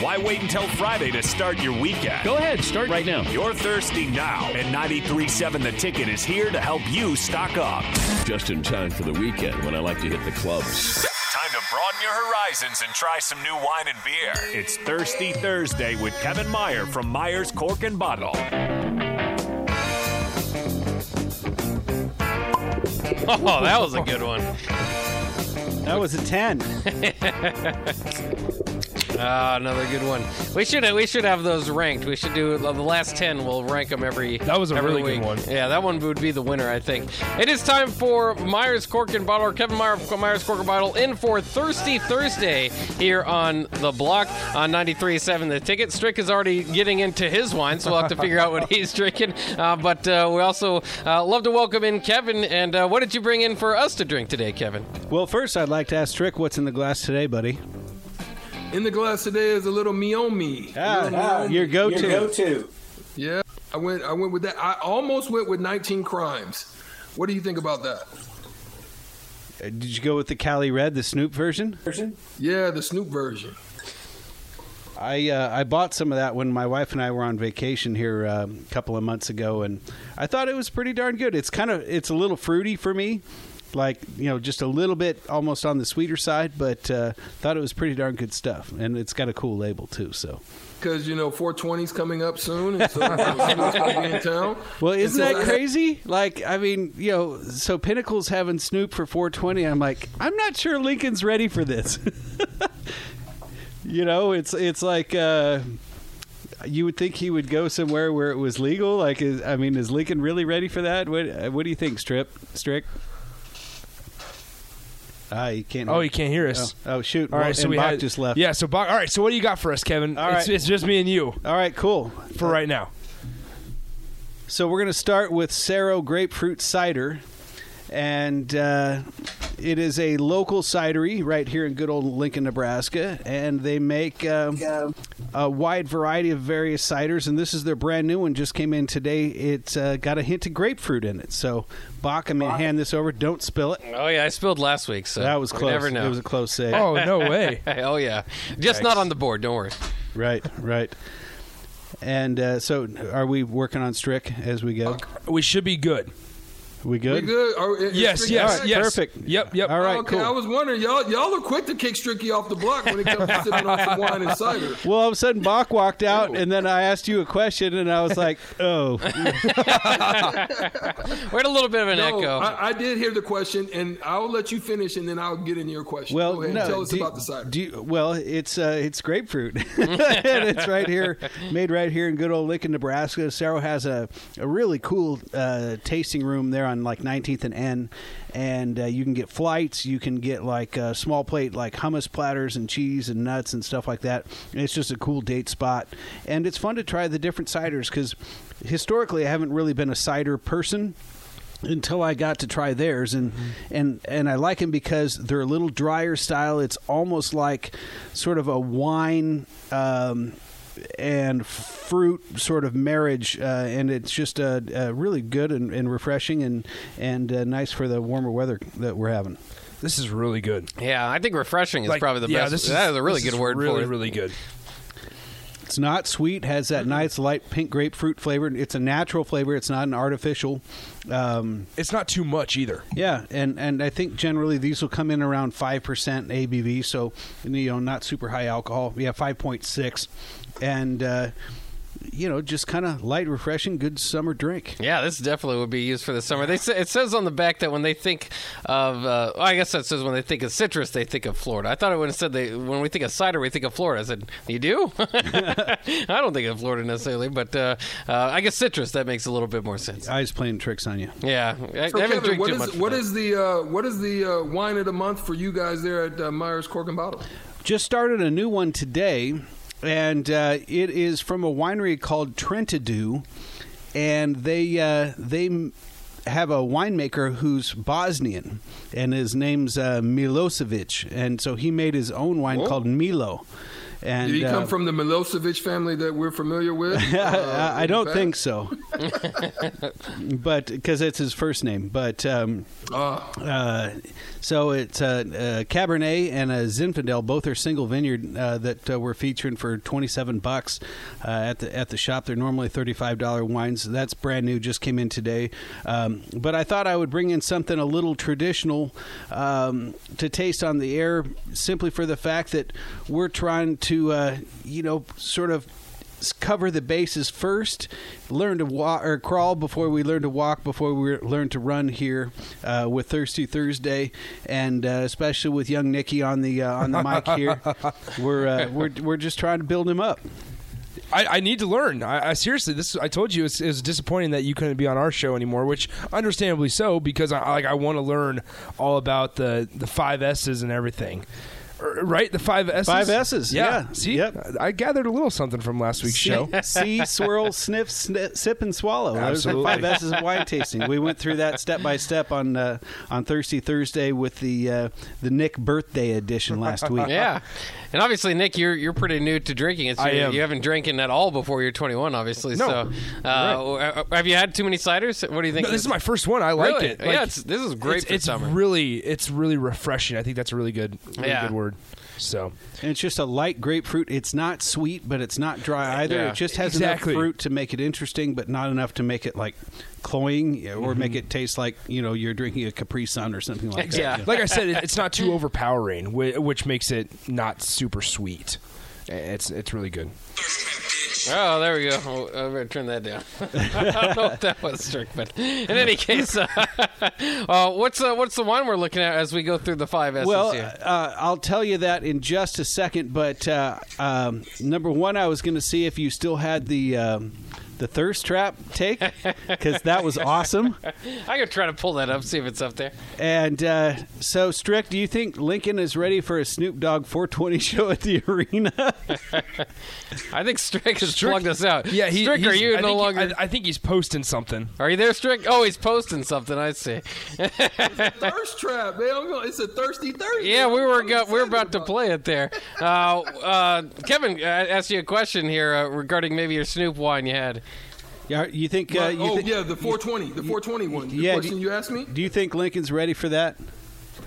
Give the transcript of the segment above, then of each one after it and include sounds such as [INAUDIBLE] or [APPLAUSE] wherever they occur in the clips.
Why wait until Friday to start your weekend? Go ahead, start right now. You're thirsty now, and 93.7 The Ticket is here to help you stock up. Just in time for the weekend when I like to hit the clubs. Time to broaden your horizons and try some new wine and beer. It's Thirsty Thursday with Kevin Meyer from Meyer's Cork and Bottle. Oh, that was a good one. That was a 10. [LAUGHS] Ah, another good one. We should we should have those ranked. We should do the last ten. We'll rank them every. That was a every really good one. Yeah, that one would be the winner, I think. It is time for Myers Cork and Bottle, or Kevin Meyer of Myers Cork and Bottle, in for Thirsty Thursday here on the block on 93.7 The Ticket. Strick is already getting into his wine, so we'll have to figure out what he's [LAUGHS] drinking. Uh, but uh, we also uh, love to welcome in Kevin. And uh, what did you bring in for us to drink today, Kevin? Well, first, I'd like to ask Strick what's in the glass today, buddy. In the glass today is a little Meiomi. Ah, your go to. Your go-to. Yeah, I went. I went with that. I almost went with 19 crimes. What do you think about that? Uh, Did you go with the Cali Red, the Snoop version? Version? Yeah, the Snoop version. I uh, I bought some of that when my wife and I were on vacation here um, a couple of months ago, and I thought it was pretty darn good. It's kind of it's a little fruity for me, like you know, just a little bit almost on the sweeter side, but uh, thought it was pretty darn good stuff, and it's got a cool label too. So, Because you know 420's coming up soon, and so you know, Snoop's gonna be in town. well, isn't so that crazy? Like, I mean, you know, so Pinnacle's having Snoop for 420. I'm like, I'm not sure Lincoln's ready for this. [LAUGHS] you know, it's it's like. Uh, you would think he would go somewhere where it was legal. Like, is, I mean, is Lincoln really ready for that? What What do you think, Strip Strick? Ah, you can't. Oh, you can't hear Oh, us. oh, shoot! All right, Well, so we Bach had just left. Yeah, so Bach, all right. So what do you got for us, Kevin? All it's, it's just me and you All right, cool. for right now. So we're going to start with Saro Grapefruit Cider, and uh, it is a local cidery right here in good old Lincoln, Nebraska, and they make um, a wide variety of various ciders. And this is their brand new one, just came in today. It's uh, got a hint of grapefruit in it. So, Bach, I'm going to hand this over. Don't spill it. Oh yeah, I spilled last week, so That was we close. Never know. It was a close save. Oh no [LAUGHS] way! oh yeah, just not on the board. Don't worry. Right, right. And uh, so, are we working on Strick as we go? We should be good. We We good? good? Are- is Yes, yes, back? yes. perfect. Yep, yep. All right, okay, cool. I was wondering, y'all y'all are quick to kick Stricky off the block when it comes to sipping on some wine and cider. [LAUGHS] Well, all of a sudden, Bach walked out, and then I asked you a question, and I was like, [LAUGHS] "Oh, [LAUGHS] We had a little bit of an No, echo. I, I did hear the question, and I'll let you finish, and then I'll get into your question. well, Go ahead no." and tell us do- about the cider. do you- well, it's uh, it's grapefruit, and it's right here, made right here in good old Lincoln, Nebraska. Saro has a a really cool uh, tasting room there on like 19th and N, and uh, you can get flights. You can get like a small plate like hummus platters and cheese and nuts and stuff like that. And it's just a cool date spot, and it's fun to try the different ciders because historically I haven't really been a cider person until I got to try theirs and and and I like them because they're a little drier style. It's almost like sort of a wine um, and fruit sort of marriage, uh, and it's just uh, uh, really good and, and refreshing and and uh, nice for the warmer weather that we're having. This is really good. yeah, I think refreshing is Like, probably the yeah, best. This is, that is a really this good is word really, for it. Really good. It's not sweet. Has that nice light pink grapefruit flavor. It's a natural flavor. It's not an artificial. Um, It's not too much either. Yeah, and, and I think generally these will come in around five percent ABV, so you know not super high alcohol. Yeah, five point six, and uh, you know just kind of light, refreshing, good summer drink. Yeah, this definitely would be used for the summer. They say, it says on the back that when they think of, uh, well, I guess that says when they think of citrus, they think of Florida. I thought it would have said they when we think of cider, we think of Florida. I said, you do? [LAUGHS] I don't think of Florida necessarily, but uh, uh, I guess citrus that makes a little bit more sense. Eyes playing tricks on you. Yeah, I, So I haven't Kevin, drank what too is much. what for is the uh, what is the uh, wine of the month for you guys there at uh, Myers Cork and Bottle? Just started a new one today, and uh, it is from a winery called Trentadue, and they uh, they have a winemaker who's Bosnian, and his name's uh, Milosevic, and so he made his own wine called Milo. And Did he uh, come from the Milosevic family that we're familiar with? [LAUGHS] Uh, I, don't think so, [LAUGHS] but because it's his first name. But um, Ah. uh, so it's a, uh, Cabernet and a Zinfandel. Both are single vineyard uh, that uh, we're featuring for twenty seven bucks uh, at the at the shop. They're normally thirty five dollar wines. That's brand new, just came in today. Um, but I thought I would bring in something a little traditional um, to taste on the air, simply for the fact that we're trying to, uh, you know, sort of cover the bases first, learn to walk or crawl before we learn to walk, before we learn to run here uh, with Thirsty Thursday, and uh, especially with young Nicky on the uh, on the mic here, [LAUGHS] we're uh, we're we're just trying to build him up. I, I need to learn. I, I seriously, this I told you it's, it's disappointing that you couldn't be on our show anymore, which understandably so because I like I want to learn all about the the five S's and everything. Er, Right, the five S's. Five S's, yeah. See, Yep. I gathered a little something from last week's show. [LAUGHS] See, swirl, sniff, sni sip, and swallow. Those are the Absolutely. five S's of wine tasting. We went through that step by step on uh, on Thirsty Thursday with the uh, the Nick birthday edition last week. Yeah, and obviously, Nick, you're you're pretty new to drinking. It's, I you, am. You haven't drinking at all before you're 21, obviously. No. So, uh, have you had too many ciders? What do you think? No, this is my first one. I like Really? it. Yeah, it's- this is great It's, for it's summer. really, it's really refreshing. I think that's a really good, really Yeah. good word. So, And it's just a light grapefruit. It's not sweet, but it's not dry either. Yeah. It just has Exactly. enough fruit to make it interesting, but not enough to make it like cloying or Mm-hmm. make it taste like you know you're drinking a Capri Sun or something like Yeah. that. like I said, it's not too overpowering, which makes it not super sweet. It's it's really good. Oh, there we go. Oh, I'm going to turn that down. [LAUGHS] I don't know if that was strict, but in any case, uh, [LAUGHS] uh, what's uh, what's the one we're looking at as we go through the five S's Well, uh, I'll tell you that in just a second. But uh, um, number one, I was going to see if you still had the um, the thirst trap take because that was awesome. [LAUGHS] I could try to pull that up, see if it's up there. And uh, so, Strick, do you think Lincoln is ready for a Snoop Dogg 420 show at the arena? [LAUGHS] I think Strick has plugged us out. Yeah, he, Strick, are you I no think he- longer? I, I think he's posting something. are you there, Strick? Oh, he's posting something. I see. thirst trap, man. I'm going- It's a thirsty Thursday. Yeah, we were go- we were excited about to play it there. Uh, uh, Kevin, I asked you a question here uh, regarding maybe your Snoop wine you had. Yeah, you think? Uh, you oh thi- yeah, the 420, the 420 one. The yeah, question do- you asked me. Do you think Lincoln's ready for that?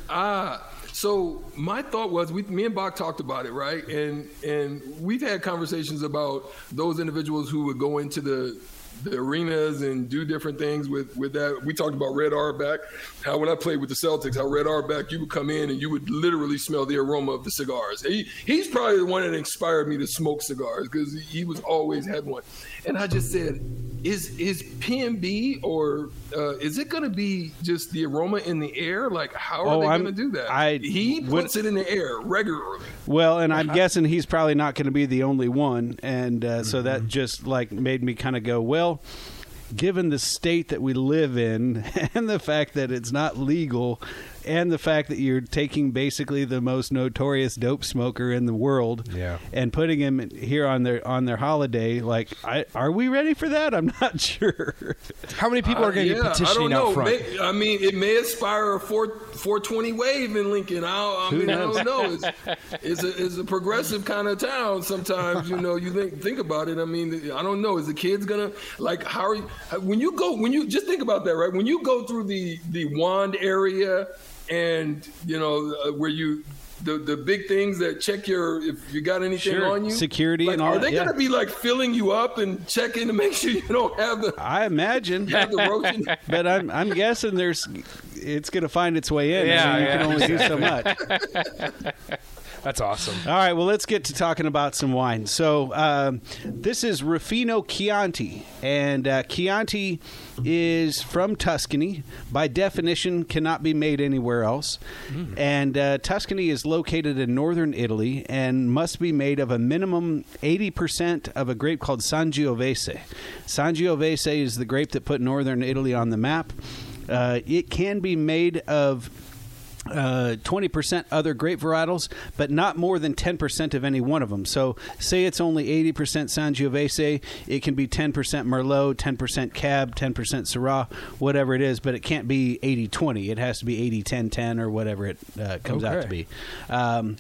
Ah, so my thought was, we, me and Bach talked about it, right? And and we've had conversations about those individuals who would go into the the arenas and do different things with with that. We talked about Red Auerbach, how when I played with the Celtics, how Red Auerbach, you would come in and you would literally smell the aroma of the cigars. He he's probably the one that inspired me to smoke cigars because he was always had one. And I just said, is is PMB or uh, is it going to be just the aroma in the air? Like how are Oh, they going to do that? I he would- puts it in the air regularly. Well, and I'm [LAUGHS] guessing he's probably not going to be the only one, and uh, so that just like made me kind of go, well, given the state that we live in, [LAUGHS] and the fact that it's not legal, and the fact that you're taking basically the most notorious dope smoker in the world, Yeah. and putting him here on their on their holiday, like, I, are we ready for that? I'm not [LAUGHS] sure. How many people are going to Uh, yeah, be petitioning I don't know. out front? May- I mean, it may inspire a 4, 420 wave in Lincoln. I, I Who mean, I don't know. It's, it's, a, it's a progressive kind of town. Sometimes, you know, you think think about it. I mean, I don't know. Is the kids gonna like how are you when you go when you just think about that, right? When you go through the the wand area and you know uh, where you. The, the big things that check your if you got anything Sure. on you Security like, and all are that, they yeah. gonna be like filling you up and checking to make [LAUGHS] sure you don't have the I imagine. [LAUGHS] the [LAUGHS] But I'm I'm guessing there's it's going to find its way in. Yeah, mean, you yeah. can only do so much. That's awesome. All right, well, let's get to talking about some wine. So, um, this is Ruffino Chianti, and uh, Chianti is from Tuscany. By definition, cannot be made anywhere else. And uh, Tuscany is located in northern Italy and must be made of a minimum 80% of a grape called Sangiovese. Sangiovese is the grape that put northern Italy on the map. Uh, it can be made of uh, 20% other grape varietals, but not more than 10% of any one of them. So, say it's only 80% Sangiovese, it can be 10% Merlot, 10% Cab, 10% Syrah, whatever it is, but it can't be 80 20. It has to be 80 10 10 or whatever it uh, comes out to be. Um,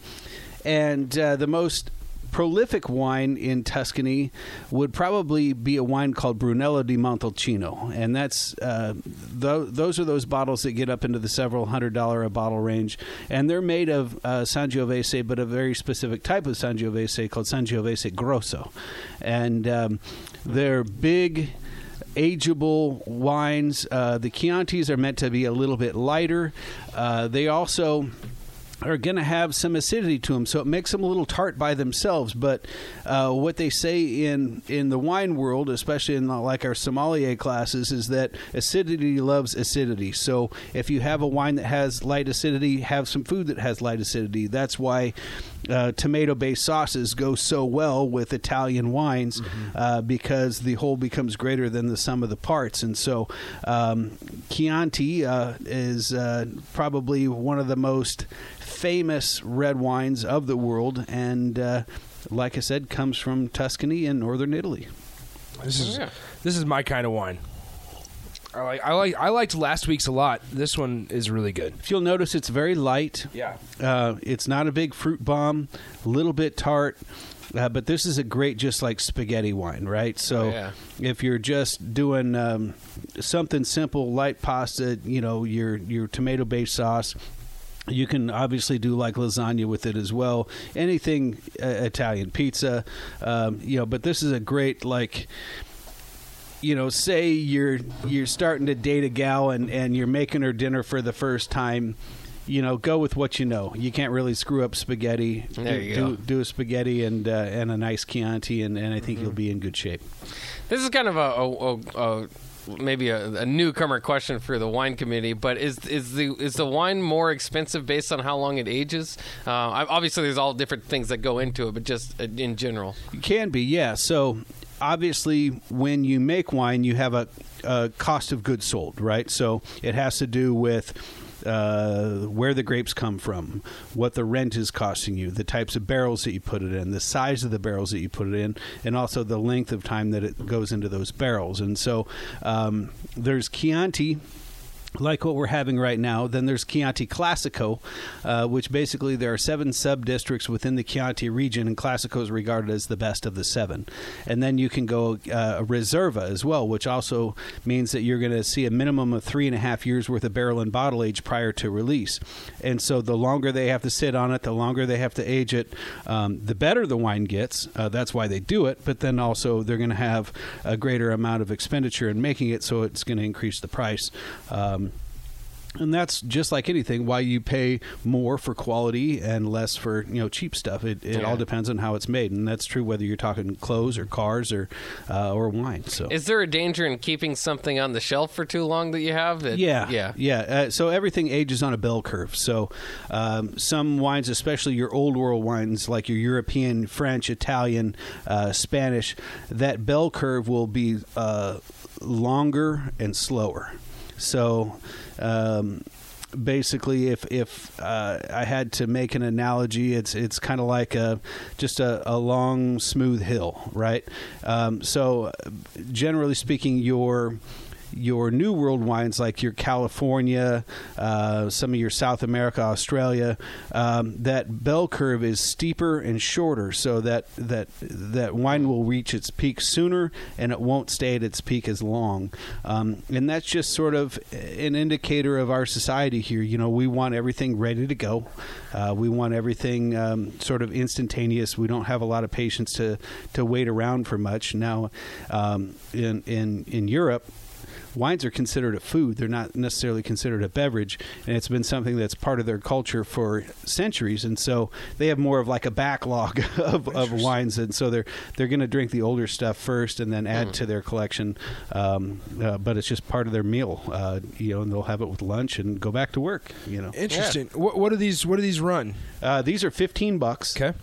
and uh, the most prolific wine in Tuscany would probably be a wine called Brunello di Montalcino, and that's uh, th- those are those bottles that get up into the several hundred dollar a bottle range, and they're made of uh, Sangiovese, but a very specific type of Sangiovese called Sangiovese Grosso, and um, they're big ageable wines. Uh, the Chiantis are meant to be a little bit lighter. Uh, they also are going to have some acidity to them, so it makes them a little tart by themselves. But uh, what they say in in the wine world, especially in the, like our sommelier classes, is that acidity loves acidity. So if you have a wine that has light acidity, have some food that has light acidity. That's why uh, tomato-based sauces go so well with Italian wines uh, because the whole becomes greater than the sum of the parts. And so um, Chianti uh, is uh, probably one of the most famous red wines of the world, and uh, like I said, comes from Tuscany in northern Italy. This is yeah. this is my kind of wine. I like I like I liked last week's a lot. This one is really good. If you'll notice, it's very light. Yeah. Uh, it's not a big fruit bomb, a little bit tart. Uh, but this is a great, just like spaghetti wine, right? So Oh, yeah. if you're just doing um, something simple, light pasta, you know, your your tomato based sauce, you can obviously do like lasagna with it as well. Anything uh, Italian pizza, um, you know. But this is a great like you know, say you're you're starting to date a gal and and you're making her dinner for the first time. You know, go with what you know. You can't really screw up spaghetti. There do, you do, go. do a spaghetti and uh, and a nice Chianti, and, and I think you'll be in good shape. This is kind of a, a, a, a maybe a, a newcomer question for the wine committee, but is is the is the wine more expensive based on how long it ages? Uh, obviously, there's all different things that go into it, but just uh, in general. It can be, yeah. So obviously, when you make wine, you have a, a cost of goods sold, right? So it has to do with uh, where the grapes come from, what the rent is costing you, the types of barrels that you put it in, the size of the barrels that you put it in, and also the length of time that it goes into those barrels. And so um, there's Chianti like what we're having right now. Then there's Chianti Classico, uh, which basically there are seven sub districts within the Chianti region, and Classico is regarded as the best of the seven. And then you can go uh, Reserva as well, which also means that you're going to see a minimum of three and a half years worth of barrel and bottle age prior to release. And so the longer they have to sit on it, the longer they have to age it, um, the better the wine gets. Uh, that's why they do it. But then also they're going to have a greater amount of expenditure in making it, so it's going to increase the price. Um, and that's just like anything why you pay more for quality and less for you know cheap stuff it, it Yeah. all depends on how it's made and that's true whether you're talking clothes or cars or uh, or wine so Is there a danger in keeping something on the shelf for too long that you have? That, yeah, yeah. yeah. Uh, so everything ages on a bell curve. So um, some wines, especially your old world wines, like your European, French, Italian, uh, Spanish, that bell curve will be uh, longer and slower. So. Um, basically if if uh, I had to make an analogy it's it's kind of like a just a, a long smooth hill right um, so generally speaking your your New World wines, like your California, uh, some of your South America, Australia, um, that bell curve is steeper and shorter, so that that that wine will reach its peak sooner, and it won't stay at its peak as long. Um, and that's just sort of an indicator of our society here. You know, we want everything ready to go. Uh, we want everything um, sort of instantaneous. We don't have a lot of patience to to wait around for much now. Um, in in in Europe wines are considered a food. They're not necessarily considered a beverage, and it's been something that's part of their culture for centuries. And so they have more of like a backlog [LAUGHS] of, of wines, and so they're they're going to drink the older stuff first, and then add to their collection. Um, uh, but it's just part of their meal, uh, you know, and they'll have it with lunch and go back to work. You know, Interesting. What, what do these What do these run? uh, these are fifteen bucks. Okay.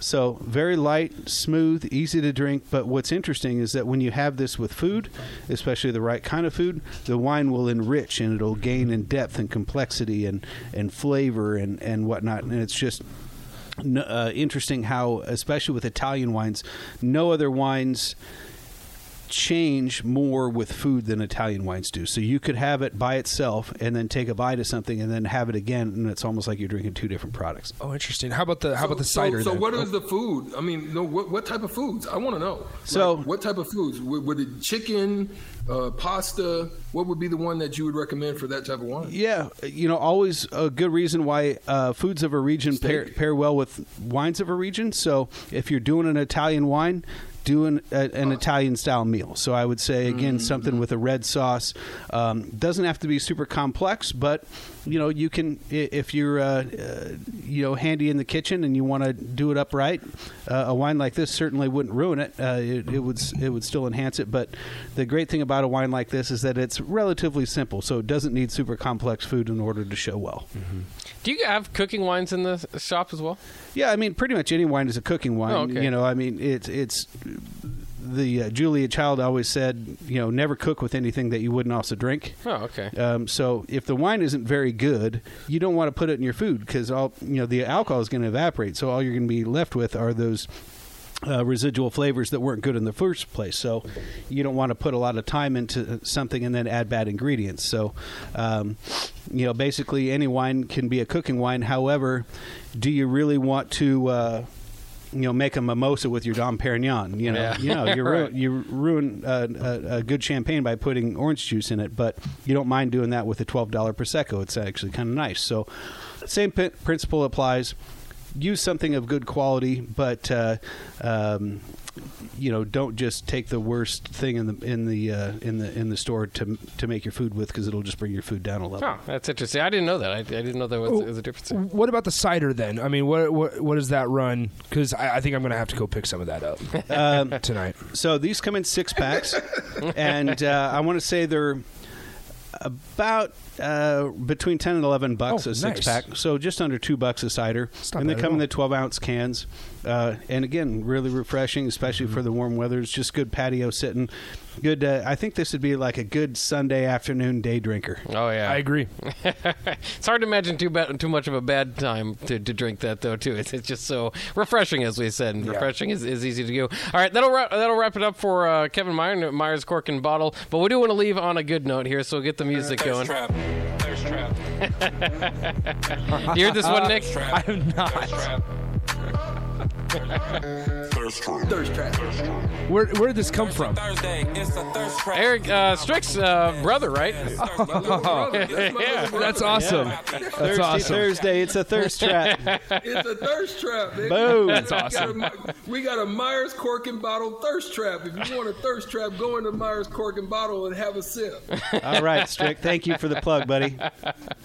So very light, smooth, easy to drink. But what's interesting is that when you have this with food, especially the right kind of food, the wine will enrich and it'll gain in depth and complexity and, and flavor and, and whatnot. And it's just uh, interesting how, especially with Italian wines, no other wines change more with food than Italian wines do. So you could have it by itself and then take a bite of something and then have it again, and it's almost like you're drinking two different products. Oh, interesting. How about the how about the cider? So, then? what is the food? I mean, no, what, what type of foods? I want to know. So- Like, what type of foods? Would, would it chicken, uh, pasta? What would be the one that you would recommend for that type of wine? Yeah, you know, always a good reason why uh, foods of a region pair, pair well with wines of a region. So if you're doing an Italian wine, do an, a, an Italian style meal. So I would say again something with a red sauce. Um, doesn't have to be super complex, but you know you can if you're uh, uh, you know handy in the kitchen and you want to do it upright. Uh, a wine like this certainly wouldn't ruin it. Uh, it. It would it would still enhance it. But the great thing about a wine like this is that it's relatively simple, so it doesn't need super complex food in order to show well. Do you have cooking wines in the shop as well? Yeah, I mean, pretty much any wine is a cooking wine. Oh, okay. You know, I mean, it's it's the uh, Julia Child always said, you know, never cook with anything that you wouldn't also drink. Oh, okay. Um, so if the wine isn't very good, you don't want to put it in your food because all you know the alcohol is going to evaporate. So all you're going to be left with are those. Uh, residual flavors that weren't good in the first place, so you don't want to put a lot of time into something and then add bad ingredients. So, um, you know, basically any wine can be a cooking wine. However, do you really want to? Uh, you know, make a mimosa with your Dom Perignon. You know, Yeah. you know, you [LAUGHS] ruin, you ruin uh, a, a good champagne by putting orange juice in it, but you don't mind doing that with a twelve dollar prosecco. It's actually kind of nice. So, same p- principle applies. Use something of good quality, but uh, um, you know, don't just take the worst thing in the in the uh, in the in the store to to make your food with because it'll just bring your food down a level. Oh, that's interesting. I didn't know that. I, I didn't know there was, was a difference. there. What about the cider then? I mean, what what, what does that run? Because I, I think I'm going to have to go pick some of that up Um, tonight. So these come in six packs, and uh, I want to say they're about uh, between ten and eleven bucks Oh, a six nice. pack. So just under two bucks a cider, and they come in the twelve ounce cans. Uh, and again, really refreshing, especially Mm-hmm. for the warm weather. It's just good patio sitting. Good. Uh, I think this would be like a good Sunday afternoon day drinker. Oh yeah, I agree. [LAUGHS] it's hard to imagine too bad, too much of a bad time to, to drink that though too. It's, it's just so refreshing, as we said, and refreshing is, is easy to do. All right, that'll wrap, that'll wrap it up for uh, Kevin Meyer, Myers Cork and Bottle. But we do want to leave on a good note here, so get the music going. trap. Thirst trap. You heard this one, [LAUGHS] Nick? I have not. [LAUGHS] Thirst trap. Thirst trap. Where where did this come from? Thursday, it's a thirst trap. Eric uh, Strick's uh, brother, right? [LAUGHS] yeah. That's awesome. That's Thursday, awesome. Thursday, it's a thirst trap. [LAUGHS] It's a thirst trap, nigga. Boom. That's We got awesome. a- We got a Myers Cork and Bottle thirst trap. If you want a thirst trap, go into Myers Cork and Bottle and have a sip. [LAUGHS] All right, Strick. Thank you for the plug, buddy.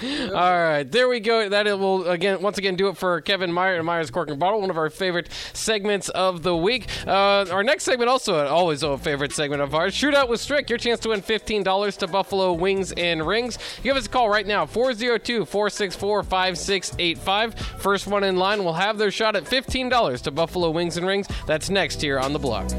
All right, there we go. That will again, once again, do it for Kevin Meyer and Myers Cork and Bottle, one of our favorite segments of the week. Uh, our next segment, also always a favorite segment of ours, Shootout with Strick. Your chance to win fifteen dollars to Buffalo Wings and Rings. Give us a call right now, 402-464-5685. First one in line will have their shot at fifteen dollars to Buffalo Wings and Rings. That's next here on the block.